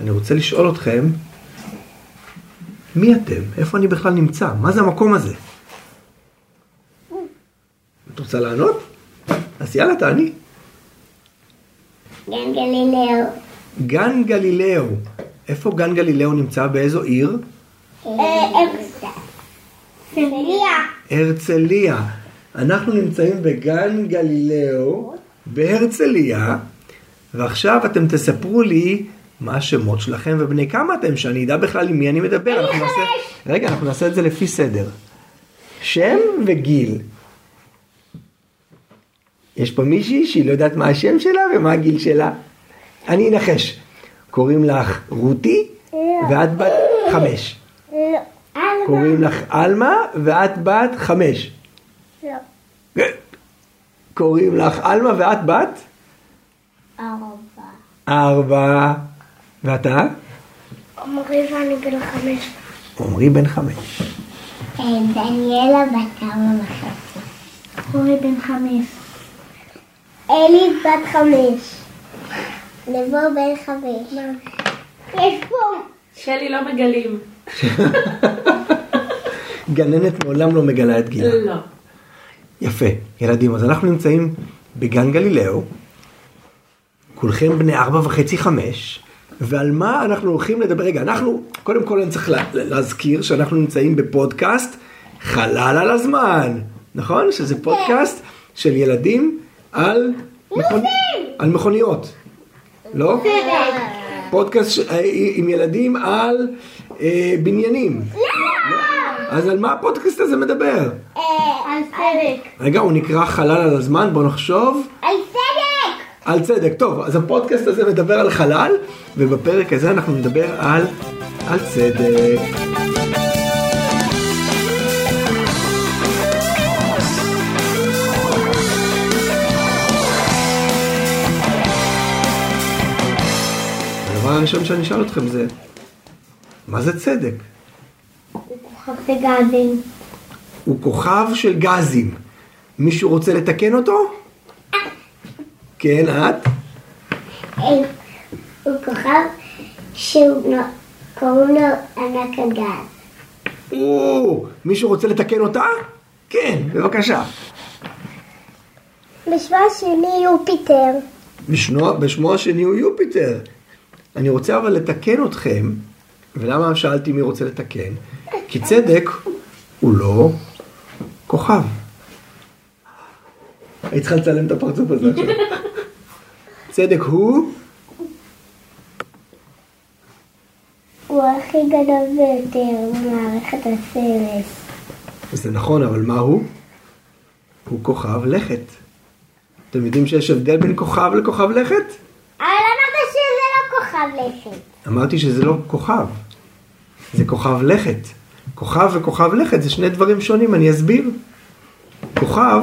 אני רוצה לשאול אתכם, מי אתם? איפה אני בכלל נמצא? מה זה המקום הזה? את רוצה לענות? אז יאללה, תעני. גן גלילאו. גן גלילאו. איפה גן גלילאו נמצא? באיזו עיר? הרצליה. הרצליה. אנחנו נמצאים בגן גלילאו בהרצליה, ועכשיו אתם תספרו לי מה השמות שלכם ובני כמה אתם, שאני אדע בכלל עם מי אני מדבר. אנחנו נעשה... רגע, אנחנו נעשה את זה לפי סדר. שם וגיל. יש פה מישהי שהיא לא יודעת מה השם שלה ומה הגיל שלה. אני אנחש. קוראים לך רותי ואת בת חמש. לא. קוראים לך עלמה ואת בת חמש. לא. קוראים לך עלמה ואת בת ארבע. ארבע. ואתה? עמרי ואני בן חמש. עמרי בן חמש. דניאלה בת ארבע וחצי. עמרי בן חמש. אלי בת חמש. נבו בן חמש. יש פה. שלי לא מגלים. גננת מעולם לא מגלה את גילה. לא. יפה. ילדים, אז אנחנו נמצאים בגן גלילאו, כולכם בני ארבע וחצי חמש, ועל מה אנחנו הולכים לדבר? רגע, אנחנו, קודם כל אני צריך לה, להזכיר שאנחנו נמצאים בפודקאסט חלל על הזמן, נכון? שזה פודקאסט של ילדים על, מכונ... על מכוניות, לא? פודקאסט ש... אה, עם ילדים על אה, בניינים. לא! אז על מה הפודקאסט הזה מדבר? על צדק. רגע, הוא נקרא חלל על הזמן, בוא נחשוב. על צדק! על צדק. טוב, אז הפודקאסט הזה מדבר על חלל, ובפרק הזה אנחנו נדבר על, על צדק. הדבר הראשון שאני אשאל אתכם זה, מה זה צדק? כוכב וגזים. הוא כוכב של גזים. מישהו רוצה לתקן אותו? כן, את? הוא כוכב שהוא נו- קוראים לו ענק הגז. או, מישהו רוצה לתקן אותה? כן, בבקשה. בשמה השני יופיטר. בשמו, בשמו השני הוא יופיטר. אני רוצה אבל לתקן אתכם, ולמה שאלתי מי רוצה לתקן? כי צדק הוא לא כוכב. היית צריכה לצלם את הפרצוף הזה עכשיו. צדק הוא הוא הכי גדול ביותר במערכת הסרט. זה נכון, אבל מה הוא? הוא כוכב לכת. אתם יודעים שיש הבדל בין כוכב לכוכב לכת? אבל אמרת שזה לא כוכב לכת. אמרתי שזה לא כוכב, זה כוכב לכת. כוכב וכוכב לכת זה שני דברים שונים, אני אסביר. כוכב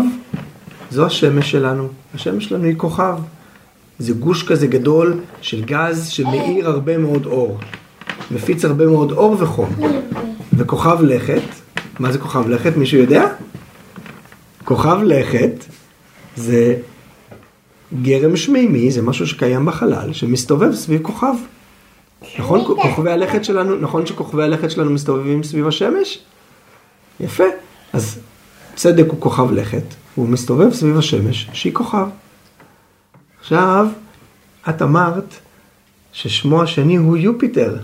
זו השמש שלנו, השמש שלנו היא כוכב. זה גוש כזה גדול של גז שמאיר הרבה מאוד אור. מפיץ הרבה מאוד אור וחום. וכוכב לכת, מה זה כוכב לכת? מישהו יודע? כוכב לכת זה גרם שמימי, זה משהו שקיים בחלל, שמסתובב סביב כוכב. נכון? כוכבי הלכת שלנו, נכון שכוכבי הלכת שלנו מסתובבים סביב השמש? יפה. אז צדק הוא כוכב לכת, והוא מסתובב סביב השמש, שהיא כוכב. עכשיו, את אמרת ששמו השני הוא יופיטר.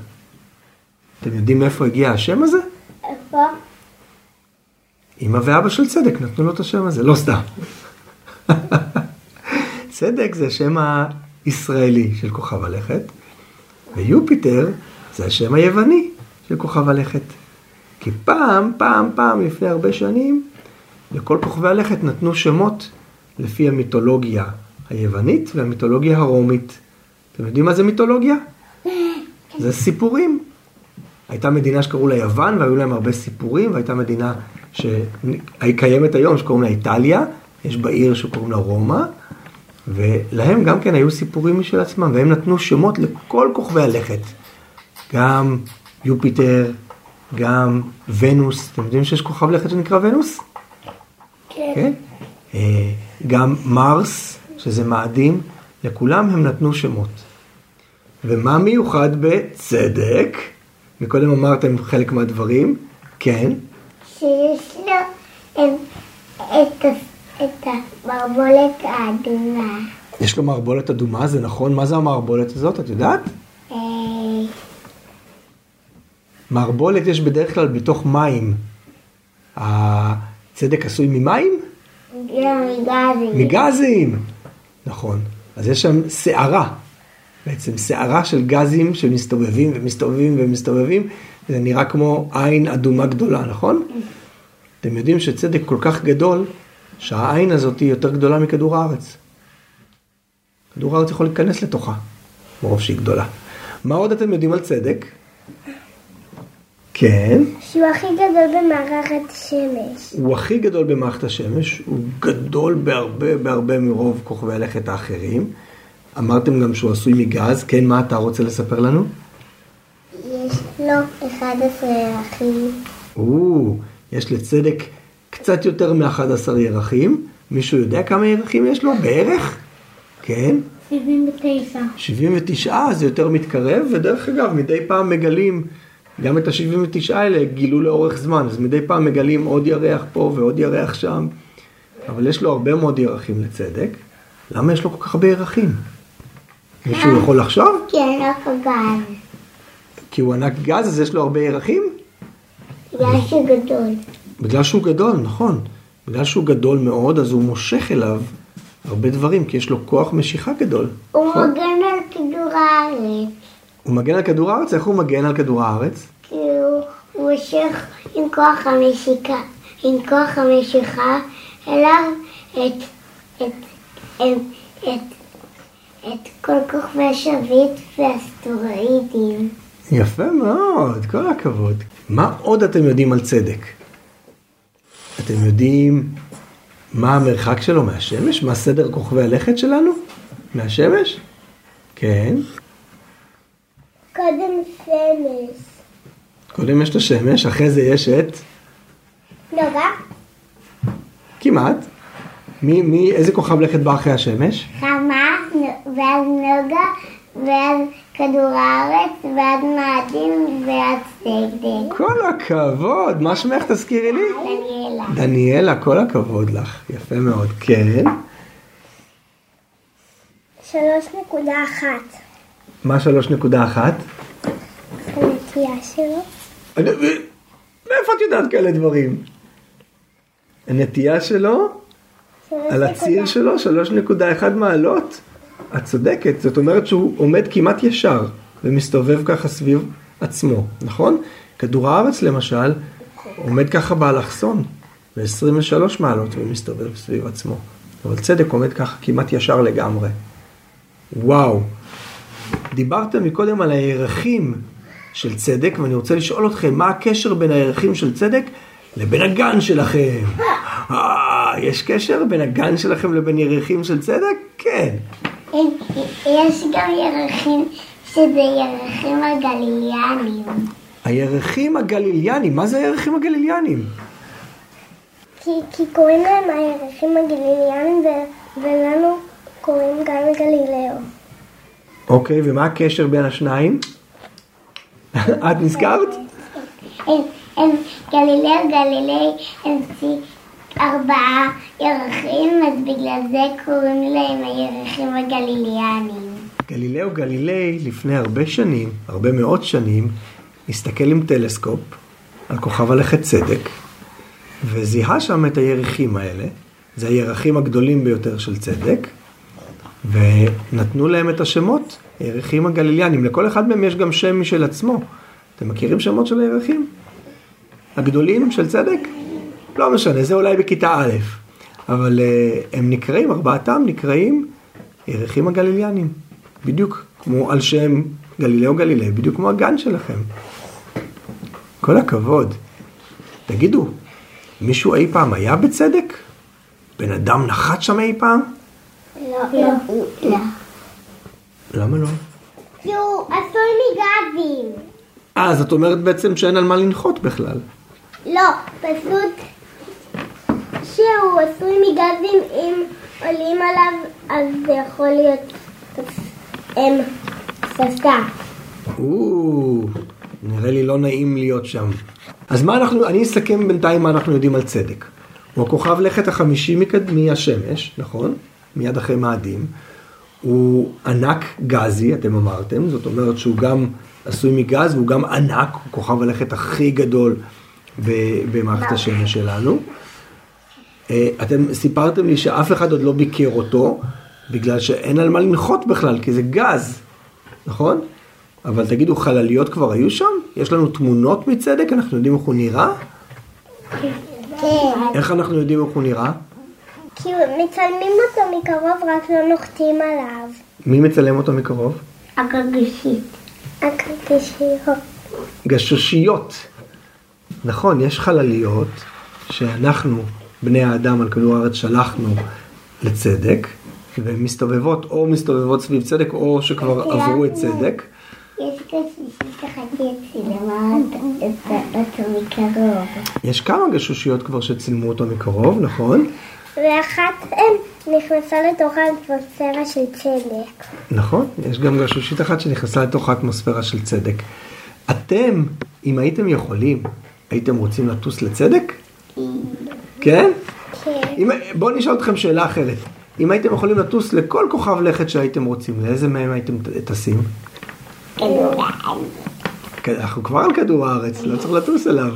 אתם יודעים מאיפה הגיע השם הזה? איפה? אמא ואבא של צדק נתנו לו את השם הזה, לא סתם. צדק זה השם הישראלי של כוכב הלכת, ויופיטר זה השם היווני של כוכב הלכת. כי פעם, פעם, פעם, לפני הרבה שנים, לכל כוכבי הלכת נתנו שמות לפי המיתולוגיה היוונית והמיתולוגיה הרומית. אתם יודעים מה זה מיתולוגיה? זה סיפורים. הייתה מדינה שקראו לה יוון והיו להם הרבה סיפורים, והייתה מדינה שהיא קיימת היום שקוראים לה איטליה, יש בעיר שקוראים לה רומא, ולהם גם כן היו סיפורים משל עצמם, והם נתנו שמות לכל כוכבי הלכת. גם יופיטר, גם ונוס, אתם יודעים שיש כוכב לכת שנקרא ונוס? כן. כן? אה, גם מרס, שזה מאדים, לכולם הם נתנו שמות. ומה מיוחד בצדק? מקודם אמרתם חלק מהדברים, כן. שיש לו em, את, את המערבולת האדומה. יש לו מערבולת אדומה, זה נכון? מה זה המערבולת הזאת, את יודעת? אה, מערבולת יש בדרך כלל בתוך מים. הצדק עשוי ממים? מגזים. מגזים. נכון. אז יש שם סערה. בעצם סערה של גזים שמסתובבים ומסתובבים ומסתובבים. זה נראה כמו עין אדומה גדולה, נכון? אתם יודעים שצדק כל כך גדול, שהעין הזאת היא יותר גדולה מכדור הארץ. כדור הארץ יכול להיכנס לתוכה, מרוב שהיא גדולה. מה עוד אתם יודעים על צדק? כן. שהוא הכי גדול במערכת השמש. הוא הכי גדול במערכת השמש, הוא גדול בהרבה בהרבה מרוב כוכבי הלכת האחרים. אמרתם גם שהוא עשוי מגז, כן, מה אתה רוצה לספר לנו? יש לו 11 ירחים. או, יש לצדק קצת יותר מ-11 ירחים. מישהו יודע כמה ירחים יש לו? בערך? כן. 79. 79 זה יותר מתקרב, ודרך אגב, מדי פעם מגלים, גם את ה-79 האלה גילו לאורך זמן, אז מדי פעם מגלים עוד ירח פה ועוד ירח שם, אבל יש לו הרבה מאוד ירחים לצדק. למה יש לו כל כך הרבה ירחים? מישהו יכול לחשוב? כי לא קוגן. כי הוא ענק גז, אז יש לו הרבה ירחים? בגלל שהוא גדול. בגלל שהוא גדול, נכון. בגלל שהוא גדול מאוד, אז הוא מושך אליו הרבה דברים, כי יש לו כוח משיכה גדול. הוא נכון? מגן על כדור הארץ. הוא מגן על כדור הארץ? איך הוא מגן על כדור הארץ? כי הוא הוא מושך עם כוח המשיקה, עם כוח המשיכה אליו את, את, את, את, את כל כוכבי השביט והאסטרואידים. יפה מאוד, כל הכבוד. מה עוד אתם יודעים על צדק? אתם יודעים מה המרחק שלו מהשמש? מה סדר כוכבי הלכת שלנו? מהשמש? כן. קודם שמש. קודם יש את השמש, אחרי זה יש את... נורא? כמעט. מי, מי, איזה כוכב לכת בא אחרי השמש? חמה, ואז נוגה, ואז כדור הארץ, ואז מאדים, ואז צדק. כל הכבוד, מה שמך תזכירי לי? דניאלה. דניאלה, כל הכבוד לך. יפה מאוד. כן. שלוש נקודה אחת. מה 3.1? הנטייה שלו. מאיפה את יודעת כאלה דברים? הנטייה שלו, על הציר שלו, 3.1 מעלות. את צודקת, זאת אומרת שהוא עומד כמעט ישר ומסתובב ככה סביב עצמו, נכון? כדור הארץ למשל עומד ככה באלכסון ב-23 מעלות ומסתובב סביב עצמו. אבל צדק עומד ככה כמעט ישר לגמרי. וואו. דיברתם מקודם על הירחים של צדק, ואני רוצה לשאול אתכם, מה הקשר בין הירחים של צדק לבין הגן שלכם? אה, יש קשר בין הגן שלכם לבין ירחים של צדק? כן. יש גם ירחים שזה ירחים הגליליאנים. הירחים הגליליאנים, מה זה הירחים הגליליאנים? כי, כי קוראים להם הירחים הגליליאנים ולנו קוראים גם גלילאו. אוקיי, ומה הקשר בין השניים? את נזכרת? הם גלילאו גלילי הם צי ארבעה ירחים, אז בגלל זה קוראים להם הירחים הגליליאנים. גלילאו גלילי לפני הרבה שנים, הרבה מאוד שנים, הסתכל עם טלסקופ על כוכב הלכת צדק, וזיהה שם את הירחים האלה, זה הירחים הגדולים ביותר של צדק, ונתנו להם את השמות, הירחים הגליליאנים. לכל אחד מהם יש גם שם משל עצמו. אתם מכירים שמות של הירחים? הגדולים של צדק? לא משנה, זה אולי בכיתה א', אבל uh, הם נקראים, ארבעתם נקראים ירחים הגליליאנים. בדיוק כמו על שם גלילאו גלילי, בדיוק כמו הגן שלכם. כל הכבוד. תגידו, מישהו אי פעם היה בצדק? בן אדם נחת שם אי פעם? לא. למה לא? כי הוא עשוי מגזים. אה, זאת אומרת בעצם שאין על מה לנחות בכלל. לא, פשוט שהוא עשוי מגזים, אם עולים עליו, אז זה יכול להיות פסקה. או, נראה לי לא נעים להיות שם. אז מה אנחנו, אני אסכם בינתיים מה אנחנו יודעים על צדק. הוא הכוכב לכת החמישי מקד- מהשמש, נכון? מיד אחרי מאדים. הוא ענק גזי, אתם אמרתם, זאת אומרת שהוא גם עשוי מגז והוא גם ענק, הוא כוכב הלכת הכי גדול במערכת השמש שלנו. אה, אתם סיפרתם לי שאף אחד עוד לא ביקר אותו, בגלל שאין על מה לנחות בכלל, כי זה גז, נכון? אבל תגידו, חלליות כבר היו שם? יש לנו תמונות מצדק? אנחנו יודעים איך הוא נראה? כן. איך אנחנו יודעים איך הוא נראה? כי מצלמים אותו מקרוב, רק לא נוחתים עליו. מי מצלם אותו מקרוב? הגגשית. הגגשיות. גשושיות. נכון, יש חלליות שאנחנו, בני האדם על כדור הארץ, שלחנו לצדק, והן מסתובבות, או מסתובבות סביב צדק, או שכבר עברו את צדק. יש. יש כמה גשושיות כבר שצילמו אותו מקרוב, נכון? ואחת מהן נכנסה לתוך האטמוספירה של צדק. נכון, יש גם גשושית אחת שנכנסה לתוך האטמוספירה של צדק. אתם, אם הייתם יכולים, הייתם רוצים לטוס לצדק? כן? כן. אם, בואו נשאל אתכם שאלה אחרת. אם הייתם יכולים לטוס לכל כוכב לכת שהייתם רוצים, לאיזה מהם הייתם טסים? כן, אנחנו כבר על כדור הארץ, לא צריך לטוס אליו.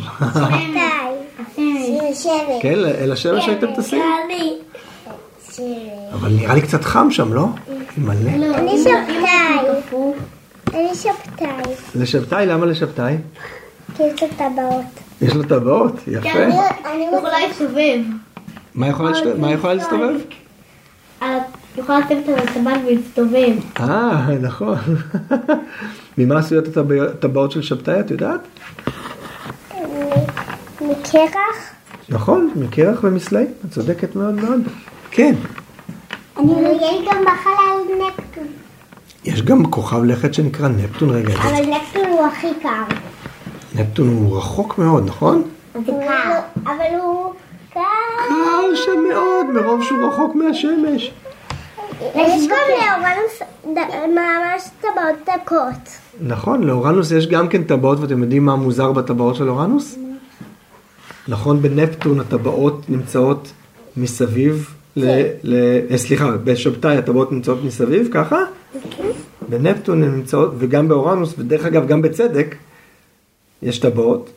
שבט. כן, אל השמש הייתם טסים? אבל נראה לי קצת חם שם, לא? מלא. אני שבתאי. אני שבתאי. לשבתאי, למה לשבתאי? כי יש לו טבעות. יש לו טבעות, יפה. אני יכולה להסתובב. מה יכולה יכולה להסתובב? יכולה לשבת על הטבעת ולהסתובב. אה, נכון. ממה עשויות הטבע- הטבעות של שבתאי, את יודעת? מקרח? נכון, מקרח ומסלעים, את צודקת מאוד מאוד. כן. אני יש גם בחלל נפטון. יש גם כוכב לכת שנקרא נפטון, רגע, אבל נפטון הוא הכי קר. נפטון הוא רחוק מאוד, נכון? זה קר. אבל הוא קר. קר שם מאוד, מרוב שהוא רחוק מהשמש. יש גם לאורנוס ממש טבעות דקות. נכון, לאורנוס יש גם כן טבעות, ואתם יודעים מה מוזר בטבעות של אורנוס? נכון, בנפטון הטבעות נמצאות מסביב, ל, ל, אה, סליחה, בשבתאי הטבעות נמצאות מסביב, ככה? בנפטון הן נמצאות, וגם באורנוס, ודרך אגב גם בצדק, יש טבעות,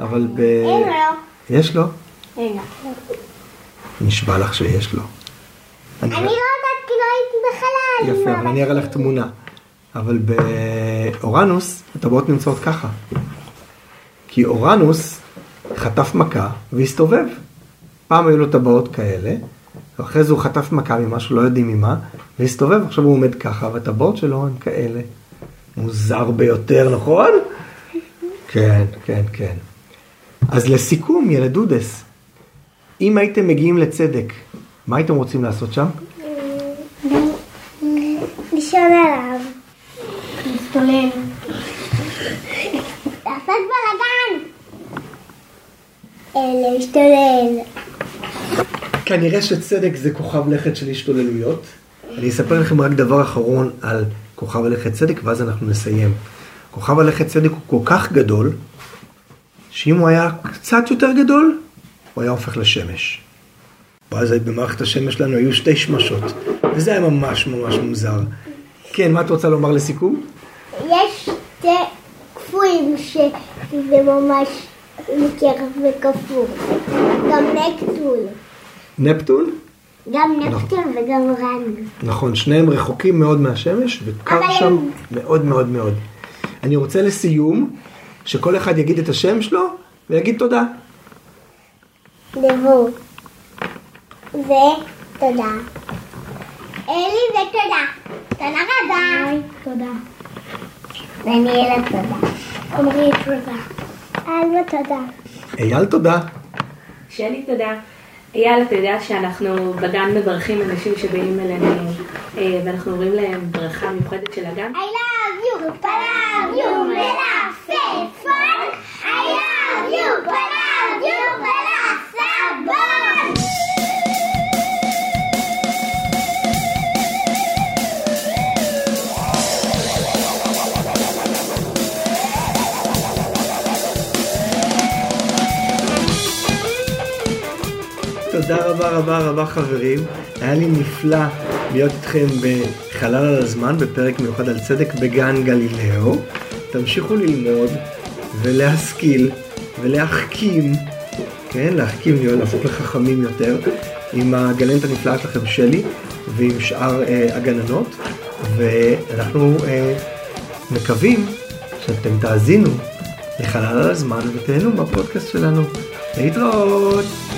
אבל ב... אין לו. יש לו? אין לו. נשבע לך שיש לו. אני- אני לא יודעת כי לא הייתי בחלל. יפה, אבל אני אראה לך תמונה. אבל באורנוס הטבעות נמצאות ככה. כי אורנוס חטף מכה והסתובב. פעם היו לו טבעות כאלה, ואחרי זה הוא חטף מכה ממשהו, לא יודעים ממה, והסתובב, עכשיו הוא עומד ככה, והטבעות שלו הן כאלה. מוזר ביותר, נכון? כן, כן, כן. אז לסיכום, ילד דודס, אם הייתם מגיעים לצדק, מה הייתם רוצים לעשות שם? לישון עליו. להסתולל. לעשות בלאגן. אה, להשתולל. כנראה שצדק זה כוכב לכת של השתוללויות. אני אספר לכם רק דבר אחרון על כוכב הלכת צדק, ואז אנחנו נסיים. כוכב הלכת צדק הוא כל כך גדול, שאם הוא היה קצת יותר גדול, הוא היה הופך לשמש. ואז במערכת השמש שלנו היו שתי שמשות, וזה היה ממש ממש מוזר. כן, מה את רוצה לומר לסיכום? יש שתי קפואים שזה ממש מקרח וכפור. גם נפטון. נפטון? גם נפטון וגם אורנוס. נכון, שניהם רחוקים מאוד מהשמש, וקר אבל שם הם- מאוד מאוד מאוד. אני רוצה לסיום, שכל אחד יגיד את השם שלו, ויגיד תודה. דבו. ותודה. אלי ותודה. תודה רבה. תודה. דניאלה תודה. עמרי תודה. אלמה תודה. אייל תודה. שלי, תודה. אייל, אתה יודע שאנחנו בגן מברכים אנשים שבאים אלינו אה, ואנחנו אומרים להם ברכה מיוחדת של הגן? I love you, but I love you, תודה רבה רבה רבה חברים. היה לי נפלא להיות איתכם בחלל על הזמן, בפרק מיוחד על צדק בגן גלילאו. תמשיכו ללמוד ולהשכיל ולהחכים, כן, להחכים, להפוך לחכמים יותר, עם הגננת הנפלאה שלכם שלי ועם שאר אה, הגננות, ואנחנו אה, מקווים שאתם תאזינו לחלל על הזמן ותהנו בפודקאסט שלנו. להתראות!